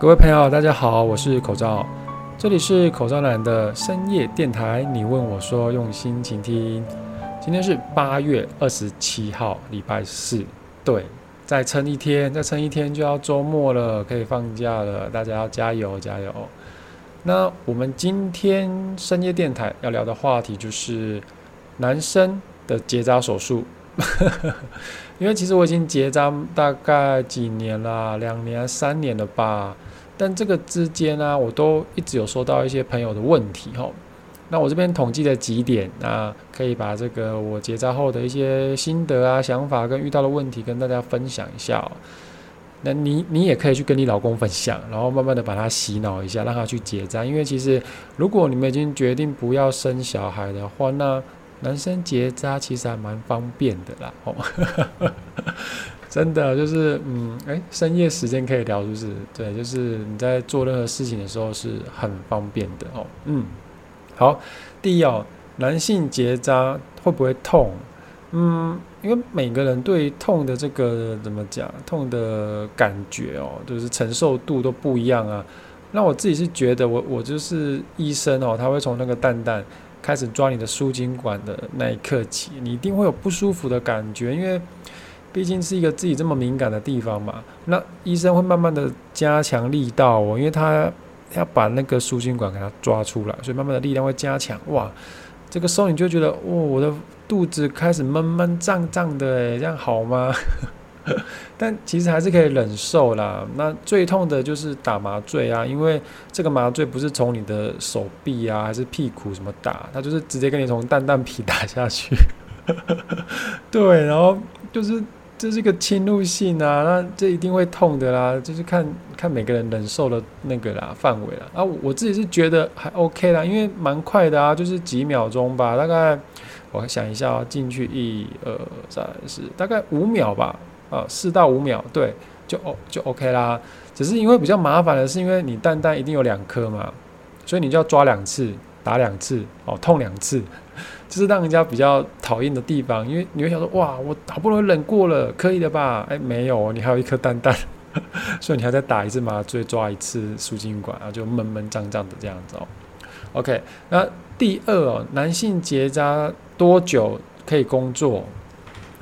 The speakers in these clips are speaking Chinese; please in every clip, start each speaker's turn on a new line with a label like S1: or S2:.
S1: 各位朋友，大家好，我是口罩，这里是口罩男的深夜电台。你问我说，用心倾听。今天是八月二十七号，礼拜四。对，再撑一天，再撑一天就要周末了，可以放假了。大家要加油，加油。那我们今天深夜电台要聊的话题就是男生的结扎手术。因为其实我已经结扎大概几年啦，两年、三年了吧。但这个之间呢，我都一直有收到一些朋友的问题哈。那我这边统计了几点，那可以把这个我结扎后的一些心得啊、想法跟遇到的问题跟大家分享一下。那你你也可以去跟你老公分享，然后慢慢的把他洗脑一下，让他去结扎。因为其实如果你们已经决定不要生小孩的话，那男生结扎其实还蛮方便的啦，哦，真的就是嗯，哎，深夜时间可以聊，就是对，就是你在做任何事情的时候是很方便的哦，嗯，好，第一哦，男性结扎会不会痛？嗯，因为每个人对痛的这个怎么讲，痛的感觉哦，就是承受度都不一样啊。那我自己是觉得，我我就是医生哦，他会从那个蛋蛋。开始抓你的输精管的那一刻起，你一定会有不舒服的感觉，因为毕竟是一个自己这么敏感的地方嘛。那医生会慢慢的加强力道哦，因为他要把那个输精管给它抓出来，所以慢慢的力量会加强。哇，这个时候你就觉得，哇，我的肚子开始闷闷胀胀的，诶，这样好吗？但其实还是可以忍受啦。那最痛的就是打麻醉啊，因为这个麻醉不是从你的手臂啊，还是屁股什么打，它就是直接跟你从蛋蛋皮打下去。对，然后就是这是个侵入性啊，那这一定会痛的啦。就是看看每个人忍受的那个啦范围啦。啊，我自己是觉得还 OK 啦，因为蛮快的啊，就是几秒钟吧，大概我想一下，进去一二三四，大概五秒吧。啊，四到五秒，对，就 O 就 OK 啦。只是因为比较麻烦的是，因为你蛋蛋一定有两颗嘛，所以你就要抓两次，打两次，哦，痛两次，这是让人家比较讨厌的地方。因为你会想说，哇，我好不容易忍过了，可以的吧？哎，没有，你还有一颗蛋蛋，所以你还再打一次麻醉，抓一次输精管，然后就闷闷胀胀的这样子哦。OK，那第二哦，男性结扎多久可以工作？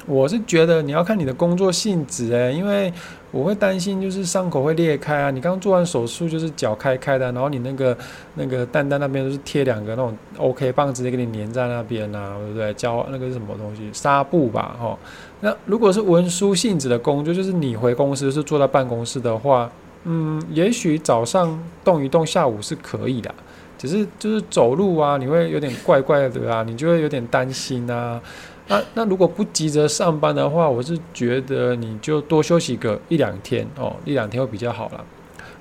S1: 我是觉得你要看你的工作性质诶，因为我会担心就是伤口会裂开啊。你刚做完手术就是脚开开的，然后你那个那个蛋蛋那边都是贴两个那种 OK 棒，直接给你粘在那边啊，对不对？胶那个是什么东西？纱布吧，哈。那如果是文书性质的工作，就是你回公司是坐在办公室的话，嗯，也许早上动一动，下午是可以的。只是就是走路啊，你会有点怪怪的啊，你就会有点担心啊。那那如果不急着上班的话，我是觉得你就多休息个一两天哦，一两天会比较好了。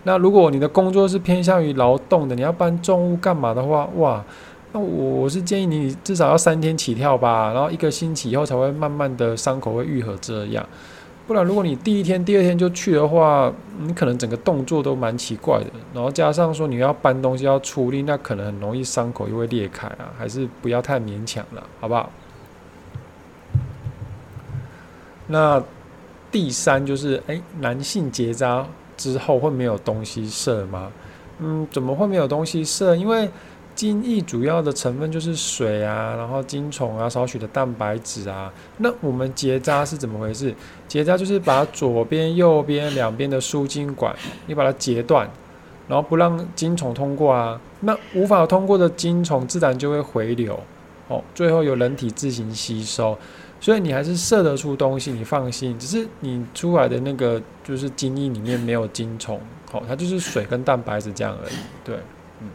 S1: 那如果你的工作是偏向于劳动的，你要搬重物干嘛的话，哇，那我是建议你至少要三天起跳吧，然后一个星期以后才会慢慢的伤口会愈合这样。不然如果你第一天、第二天就去的话，你可能整个动作都蛮奇怪的，然后加上说你要搬东西要出力，那可能很容易伤口又会裂开啊，还是不要太勉强了，好不好？那第三就是，哎，男性结扎之后会没有东西射吗？嗯，怎么会没有东西射？因为精液主要的成分就是水啊，然后精虫啊，少许的蛋白质啊。那我们结扎是怎么回事？结扎就是把左边、右边两边的输精管，你把它截断，然后不让精虫通过啊。那无法通过的精虫自然就会回流，哦，最后由人体自行吸收。所以你还是射得出东西，你放心。只是你出来的那个就是精液里面没有精虫，好，它就是水跟蛋白质这样而已。对，嗯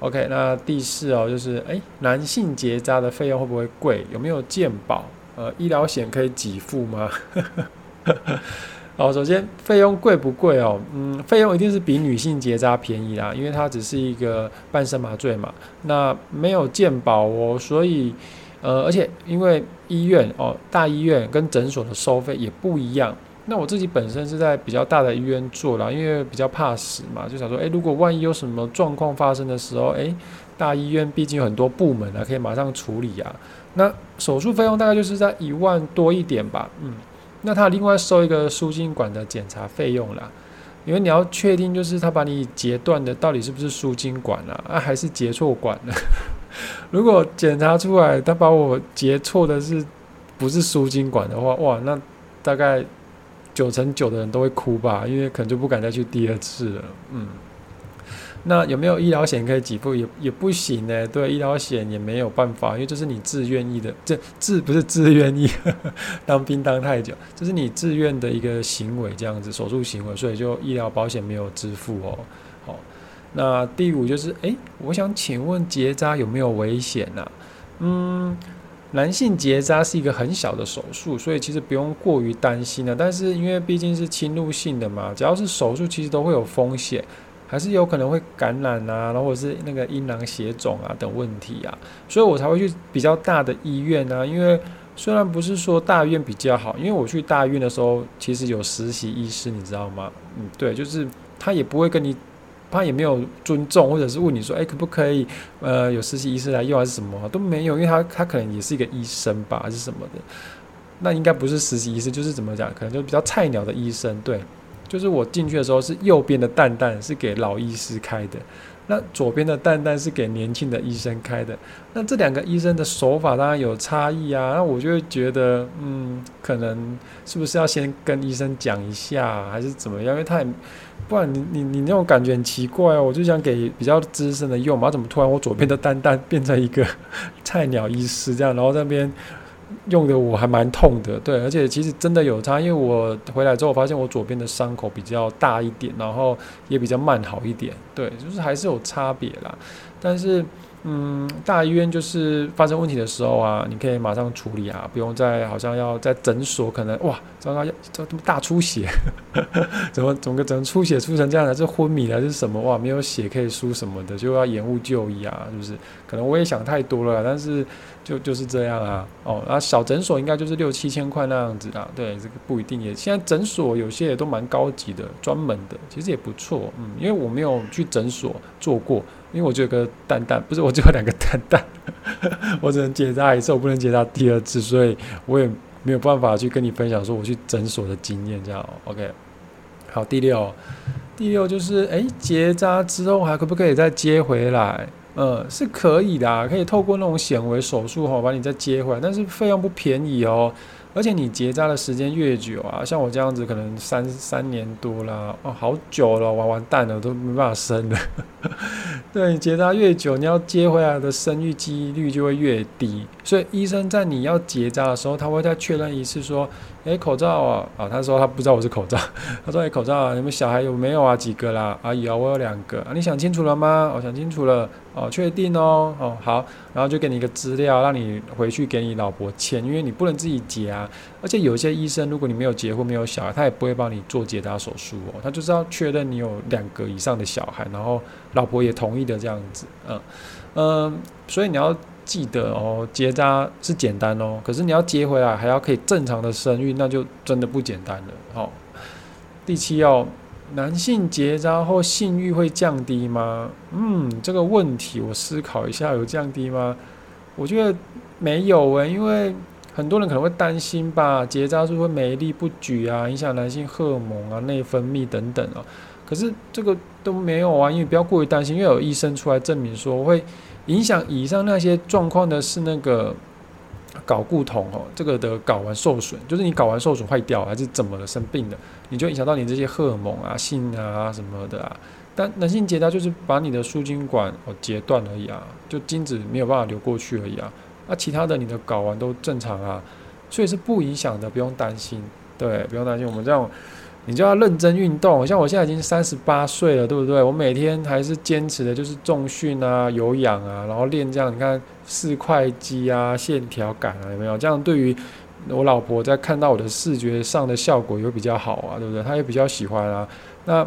S1: ，OK。那第四哦，就是哎，男性结扎的费用会不会贵？有没有健保？呃，医疗险可以给付吗？好，首先费用贵不贵哦？嗯，费用一定是比女性结扎便宜啦，因为它只是一个半身麻醉嘛。那没有健保哦，所以。呃，而且因为医院哦，大医院跟诊所的收费也不一样。那我自己本身是在比较大的医院做了，因为比较怕死嘛，就想说，诶，如果万一有什么状况发生的时候，诶，大医院毕竟有很多部门啊，可以马上处理啊。那手术费用大概就是在一万多一点吧，嗯。那他另外收一个输精管的检查费用啦。因为你要确定就是他把你截断的到底是不是输精管啊，啊还是截错管了？如果检查出来他把我截错的是不是输精管的话，哇，那大概九成九的人都会哭吧，因为可能就不敢再去第二次了。嗯，那有没有医疗险可以给付？也也不行呢。对，医疗险也没有办法，因为这是你自愿意的，这自不是自愿意 当兵当太久，这是你自愿的一个行为，这样子手术行为，所以就医疗保险没有支付哦。好。那第五就是，诶，我想请问结扎有没有危险呢？嗯，男性结扎是一个很小的手术，所以其实不用过于担心的。但是因为毕竟是侵入性的嘛，只要是手术，其实都会有风险，还是有可能会感染啊，然后是那个阴囊血肿啊等问题啊，所以我才会去比较大的医院啊。因为虽然不是说大院比较好，因为我去大院的时候，其实有实习医师，你知道吗？嗯，对，就是他也不会跟你。他也没有尊重，或者是问你说，哎，可不可以，呃，有实习医师来用还是什么？都没有，因为他他可能也是一个医生吧，还是什么的，那应该不是实习医师，就是怎么讲，可能就比较菜鸟的医生。对，就是我进去的时候是右边的蛋蛋是给老医师开的，那左边的蛋蛋是给年轻的医生开的。那这两个医生的手法当然有差异啊，那我就会觉得，嗯，可能是不是要先跟医生讲一下，还是怎么样？因为他也。不然你你你那种感觉很奇怪哦，我就想给比较资深的用嘛，怎么突然我左边的蛋蛋变成一个菜鸟医师这样，然后那边用的我还蛮痛的，对，而且其实真的有差，因为我回来之后发现我左边的伤口比较大一点，然后也比较慢好一点，对，就是还是有差别啦，但是。嗯，大医院就是发生问题的时候啊，你可以马上处理啊，不用再好像要在诊所可能哇，糟糕要这么大出血，怎么整个整个出血出成这样的，是昏迷还是什么哇？没有血可以输什么的，就要延误就医啊，是不是？可能我也想太多了，但是就就是这样啊。哦，那小诊所应该就是六七千块那样子啊，对，这个不一定也。现在诊所有些也都蛮高级的，专门的，其实也不错。嗯，因为我没有去诊所做过。因为我就有个蛋蛋，不是我只有两个蛋蛋，我只能结扎一次，我不能结扎第二次，所以我也没有办法去跟你分享说我去诊所的经验，这样 OK。好，第六，第六就是，哎，结扎之后还可不可以再接回来？嗯，是可以的，可以透过那种显微手术哈，把你再接回来，但是费用不便宜哦。而且你结扎的时间越久啊，像我这样子可能三三年多啦，哦，好久了，完完蛋了，都没办法生了。对你结扎越久，你要接回来的生育几率就会越低。所以医生在你要结扎的时候，他会再确认一次说。哎，口罩啊！啊，他说他不知道我是口罩。他说：“哎，口罩啊，你们小孩有没有啊？几个啦？阿姨啊，我有两个。啊，你想清楚了吗？我想清楚了。哦，确定哦。哦，好，然后就给你一个资料，让你回去给你老婆签，因为你不能自己结啊。而且有一些医生，如果你没有结婚、没有小孩，他也不会帮你做结扎手术哦。他就是要确认你有两个以上的小孩，然后老婆也同意的这样子。嗯嗯，所以你要。记得哦，结扎是简单哦，可是你要接回来还要可以正常的生育，那就真的不简单了。好，第七哦，男性结扎后性欲会降低吗？嗯，这个问题我思考一下，有降低吗？我觉得没有诶，因为很多人可能会担心吧，结扎是会美丽不举啊，影响男性荷尔蒙啊、内分泌等等啊。可是这个都没有啊，因为不要过于担心，因为有医生出来证明说会。影响以上那些状况的是那个睾固酮哦，这个的睾丸受损，就是你睾丸受损坏掉还是怎么了生病的，你就影响到你这些荷尔蒙啊、性啊什么的啊。但男性结扎就是把你的输精管哦截断而已啊，就精子没有办法流过去而已啊。那其他的你的睾丸都正常啊，所以是不影响的，不用担心。对，不用担心，我们这样。你就要认真运动，像我现在已经三十八岁了，对不对？我每天还是坚持的，就是重训啊、有氧啊，然后练这样。你看四块肌啊、线条感啊，有没有？这样对于我老婆在看到我的视觉上的效果也会比较好啊，对不对？她也比较喜欢啊。那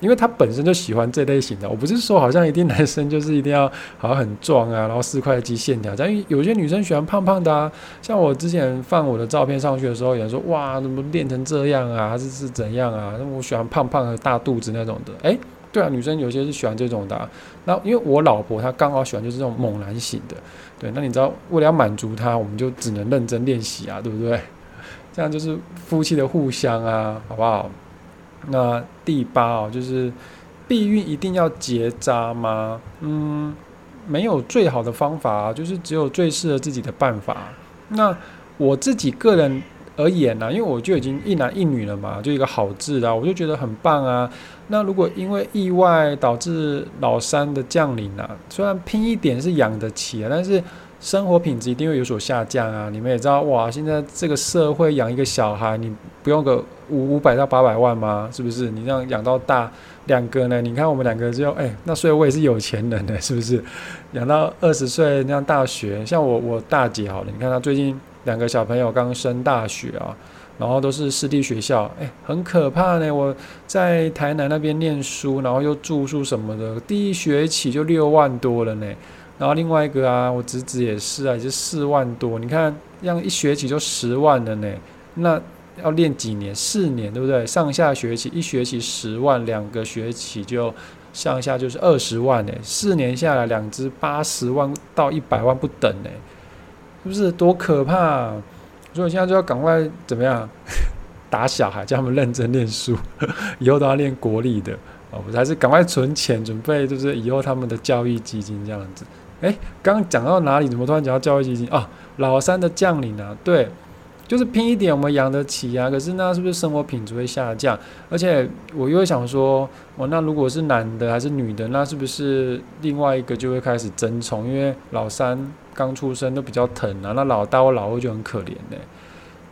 S1: 因为他本身就喜欢这类型的，我不是说好像一定男生就是一定要好像很壮啊，然后四块肌线条，但有些女生喜欢胖胖的啊。像我之前放我的照片上去的时候，有人说哇，怎么练成这样啊，还是是怎样啊？我喜欢胖胖的大肚子那种的。诶，对啊，女生有些是喜欢这种的。那因为我老婆她刚好喜欢就是这种猛男型的，对。那你知道为了要满足她，我们就只能认真练习啊，对不对？这样就是夫妻的互相啊，好不好？那第八哦，就是避孕一定要结扎吗？嗯，没有最好的方法，就是只有最适合自己的办法。那我自己个人而言呢，因为我就已经一男一女了嘛，就一个好字啊，我就觉得很棒啊。那如果因为意外导致老三的降临啊，虽然拼一点是养得起啊，但是。生活品质一定会有所下降啊！你们也知道，哇，现在这个社会养一个小孩，你不用个五五百到八百万吗？是不是？你这样养到大两个呢？你看我们两个就哎，那所以我也是有钱人呢，是不是？养到二十岁那样大学，像我我大姐好了，你看她最近两个小朋友刚升大学啊，然后都是私立学校，哎，很可怕呢。我在台南那边念书，然后又住宿什么的，第一学期就六万多了呢。然后另外一个啊，我侄子也是啊，也是四万多。你看，这样一学期就十万了呢。那要练几年？四年，对不对？上下学期一学期十万，两个学期就上下就是二十万呢。四年下来，两只八十万到一百万不等呢，是不是多可怕？所以现在就要赶快怎么样 打小孩，叫他们认真念书，以后都要练国立的哦，还是赶快存钱，准备就是以后他们的教育基金这样子。哎，刚讲到哪里？怎么突然讲到教育基金啊？老三的降临啊，对，就是拼一点，我们养得起啊。可是那是不是生活品质会下降？而且我又想说，哦，那如果是男的还是女的，那是不是另外一个就会开始争宠？因为老三刚出生都比较疼啊，那老大或老二就很可怜呢。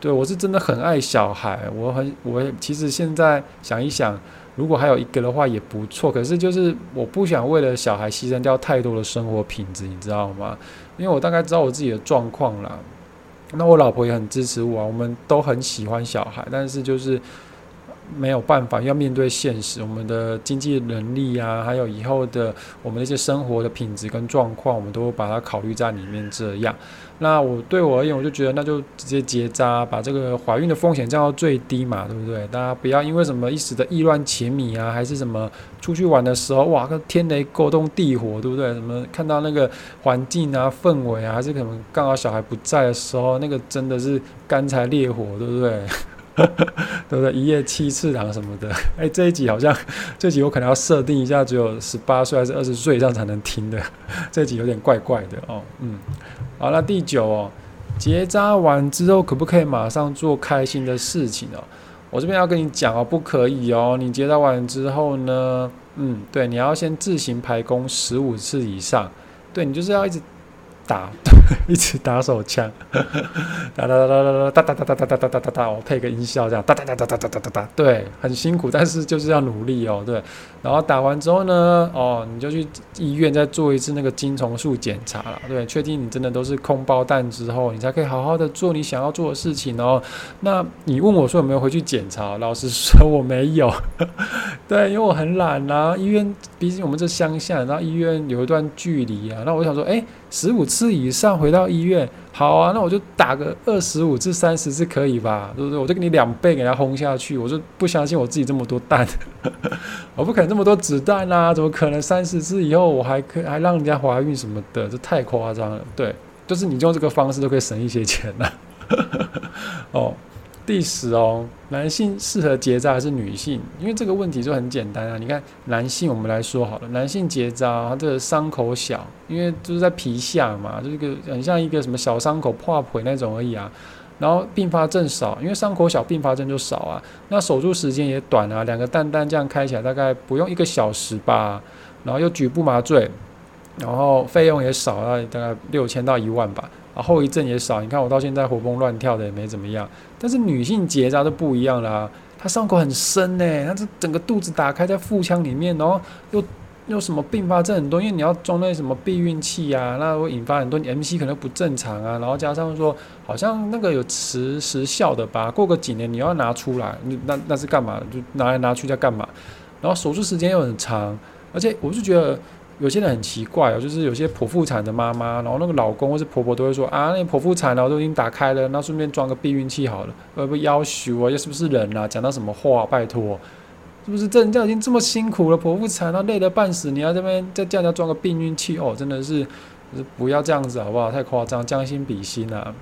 S1: 对我是真的很爱小孩，我很我其实现在想一想。如果还有一个的话也不错，可是就是我不想为了小孩牺牲掉太多的生活品质，你知道吗？因为我大概知道我自己的状况啦。那我老婆也很支持我，我们都很喜欢小孩，但是就是没有办法要面对现实，我们的经济能力啊，还有以后的我们的一些生活的品质跟状况，我们都把它考虑在里面这样。那我对我而言，我就觉得那就直接结扎，把这个怀孕的风险降到最低嘛，对不对？大家不要因为什么一时的意乱情迷啊，还是什么出去玩的时候，哇，天雷勾动地火，对不对？什么看到那个环境啊、氛围啊，还是可能刚好小孩不在的时候，那个真的是干柴烈火，对不对？对不对？一夜七次郎什么的，哎，这一集好像这集我可能要设定一下，只有十八岁还是二十岁以上才能听的，这集有点怪怪的哦，嗯。好，那第九哦，结扎完之后可不可以马上做开心的事情哦？我这边要跟你讲哦，不可以哦。你结扎完之后呢，嗯，对，你要先自行排功十五次以上，对你就是要一直。打，一直打手枪，哒哒哒哒哒哒哒哒哒哒哒哒哒哒哒，我配个音效这样，哒哒哒哒哒哒哒哒哒，对，很辛苦，但是就是要努力哦，对。然后打完之后呢，哦，你就去医院再做一次那个精虫素检查了，对，确定你真的都是空包蛋之后，你才可以好好的做你想要做的事情哦。那你问我说有没有回去检查？老实说我没有，对，因为我很懒啊。医院毕竟我们这乡下，然后医院有一段距离啊。那我想说，哎。十五次以上回到医院，好啊，那我就打个二十五至三十次可以吧？对不对？我就给你两倍给他轰下去，我就不相信我自己这么多蛋，我不可能这么多子弹啊！怎么可能三十次以后我还可还让人家怀孕什么的？这太夸张了。对，就是你用这个方式都可以省一些钱了。哦。第十哦，男性适合结扎还是女性？因为这个问题就很简单啊。你看男性，我们来说好了，男性结扎，这个伤口小，因为就是在皮下嘛，就是个很像一个什么小伤口破腿那种而已啊。然后并发症少，因为伤口小，并发症就少啊。那手术时间也短啊，两个蛋蛋这样开起来大概不用一个小时吧。然后又局部麻醉，然后费用也少啊，大概六千到一万吧。啊，后遗症也少。你看我到现在活蹦乱跳的也没怎么样。但是女性结扎就不一样啦，她伤口很深呢，她这整个肚子打开在腹腔里面，然后又又什么并发症很多，因为你要装那什么避孕器啊，那会引发很多 MC 可能不正常啊，然后加上说好像那个有持时效的吧，过个几年你要拿出来，那那是干嘛？就拿来拿去在干嘛？然后手术时间又很长，而且我就觉得。有些人很奇怪哦，就是有些剖腹产的妈妈，然后那个老公或是婆婆都会说啊，那剖腹产了，都已经打开了，那顺便装个避孕器好了，呃不要求啊，又是不是人啊？讲到什么话？拜托，是不是这人家已经这么辛苦了，剖腹产，那累得半死，你要这边再叫人家装个避孕器哦，真的是，不要这样子好不好？太夸张，将心比心啊！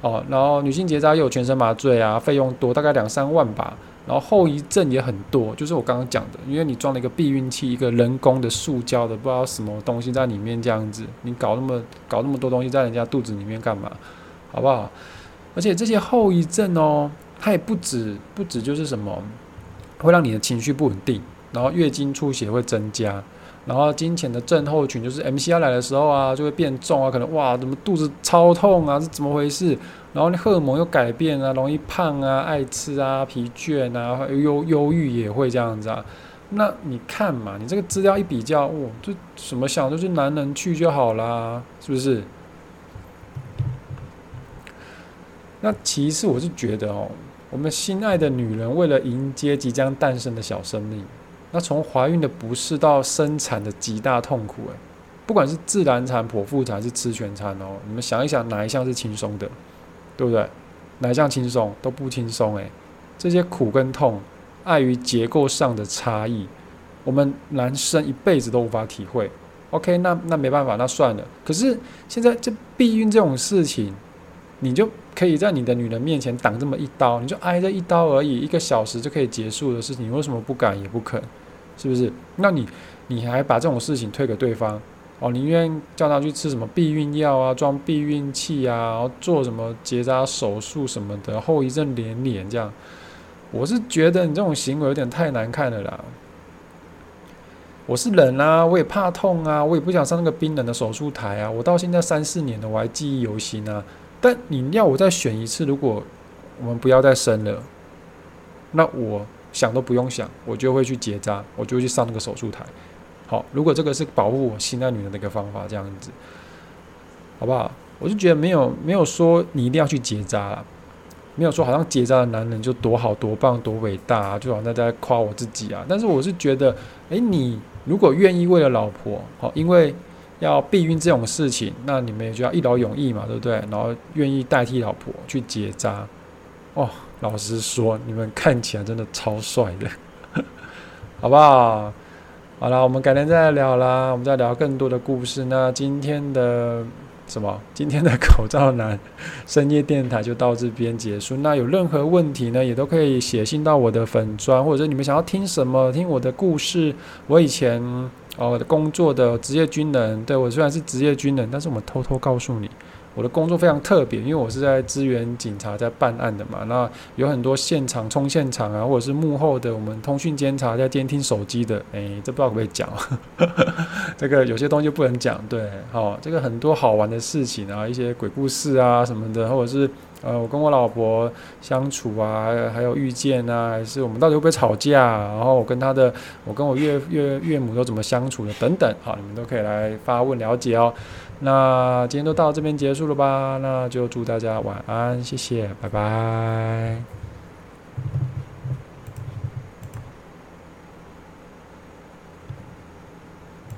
S1: 哦，然后女性结扎又有全身麻醉啊，费用多，大概两三万吧。然后后遗症也很多，就是我刚刚讲的，因为你装了一个避孕器，一个人工的塑胶的，不知道什么东西在里面这样子，你搞那么搞那么多东西在人家肚子里面干嘛？好不好？而且这些后遗症哦，它也不止不止就是什么，会让你的情绪不稳定，然后月经出血会增加。然后金钱的症候群就是 M C R 来的时候啊，就会变重啊，可能哇，怎么肚子超痛啊，是怎么回事？然后荷尔蒙又改变啊，容易胖啊，爱吃啊，疲倦啊，忧忧郁也会这样子啊。那你看嘛，你这个资料一比较，哦，就什么想就是男人去就好啦，是不是？那其实我是觉得哦，我们心爱的女人为了迎接即将诞生的小生命。那从怀孕的不适到生产的极大痛苦，诶，不管是自然产、剖腹产还是吃全餐哦，你们想一想哪一项是轻松的，对不对？哪一项轻松都不轻松，诶，这些苦跟痛，碍于结构上的差异，我们男生一辈子都无法体会。OK，那那没办法，那算了。可是现在这避孕这种事情，你就可以在你的女人面前挡这么一刀，你就挨这一刀而已，一个小时就可以结束的事情，你为什么不敢也不肯？是不是？那你你还把这种事情推给对方哦？宁愿叫他去吃什么避孕药啊，装避孕器啊，然后做什么结扎手术什么的，后遗症连连这样。我是觉得你这种行为有点太难看了啦。我是人啊，我也怕痛啊，我也不想上那个冰冷的手术台啊。我到现在三四年了，我还记忆犹新啊。但你要我再选一次，如果我们不要再生了，那我。想都不用想，我就会去结扎，我就会去上那个手术台。好，如果这个是保护我心爱女人的一个方法，这样子，好不好？我就觉得没有没有说你一定要去结扎，没有说好像结扎的男人就多好多棒多伟大，就好像在夸我自己啊。但是我是觉得，诶，你如果愿意为了老婆，好，因为要避孕这种事情，那你们也就要一劳永逸嘛，对不对？然后愿意代替老婆去结扎，哦。老实说，你们看起来真的超帅的，好不好？好了，我们改天再聊啦，我们再聊更多的故事。那今天的什么？今天的口罩男深夜电台就到这边结束。那有任何问题呢，也都可以写信到我的粉砖，或者你们想要听什么，听我的故事。我以前哦工作的职业军人，对我虽然是职业军人，但是我们偷偷告诉你。我的工作非常特别，因为我是在支援警察在办案的嘛。那有很多现场冲现场啊，或者是幕后的我们通讯监察在监听手机的。诶，这不知道可不可以讲？这个有些东西不能讲。对，好，这个很多好玩的事情啊，一些鬼故事啊什么的，或者是呃，我跟我老婆相处啊，还有遇见啊，还是我们到底会不会吵架？然后我跟他的，我跟我岳岳岳母都怎么相处的等等，好，你们都可以来发问了解哦。那今天都到这边结束了吧？那就祝大家晚安，谢谢，拜拜。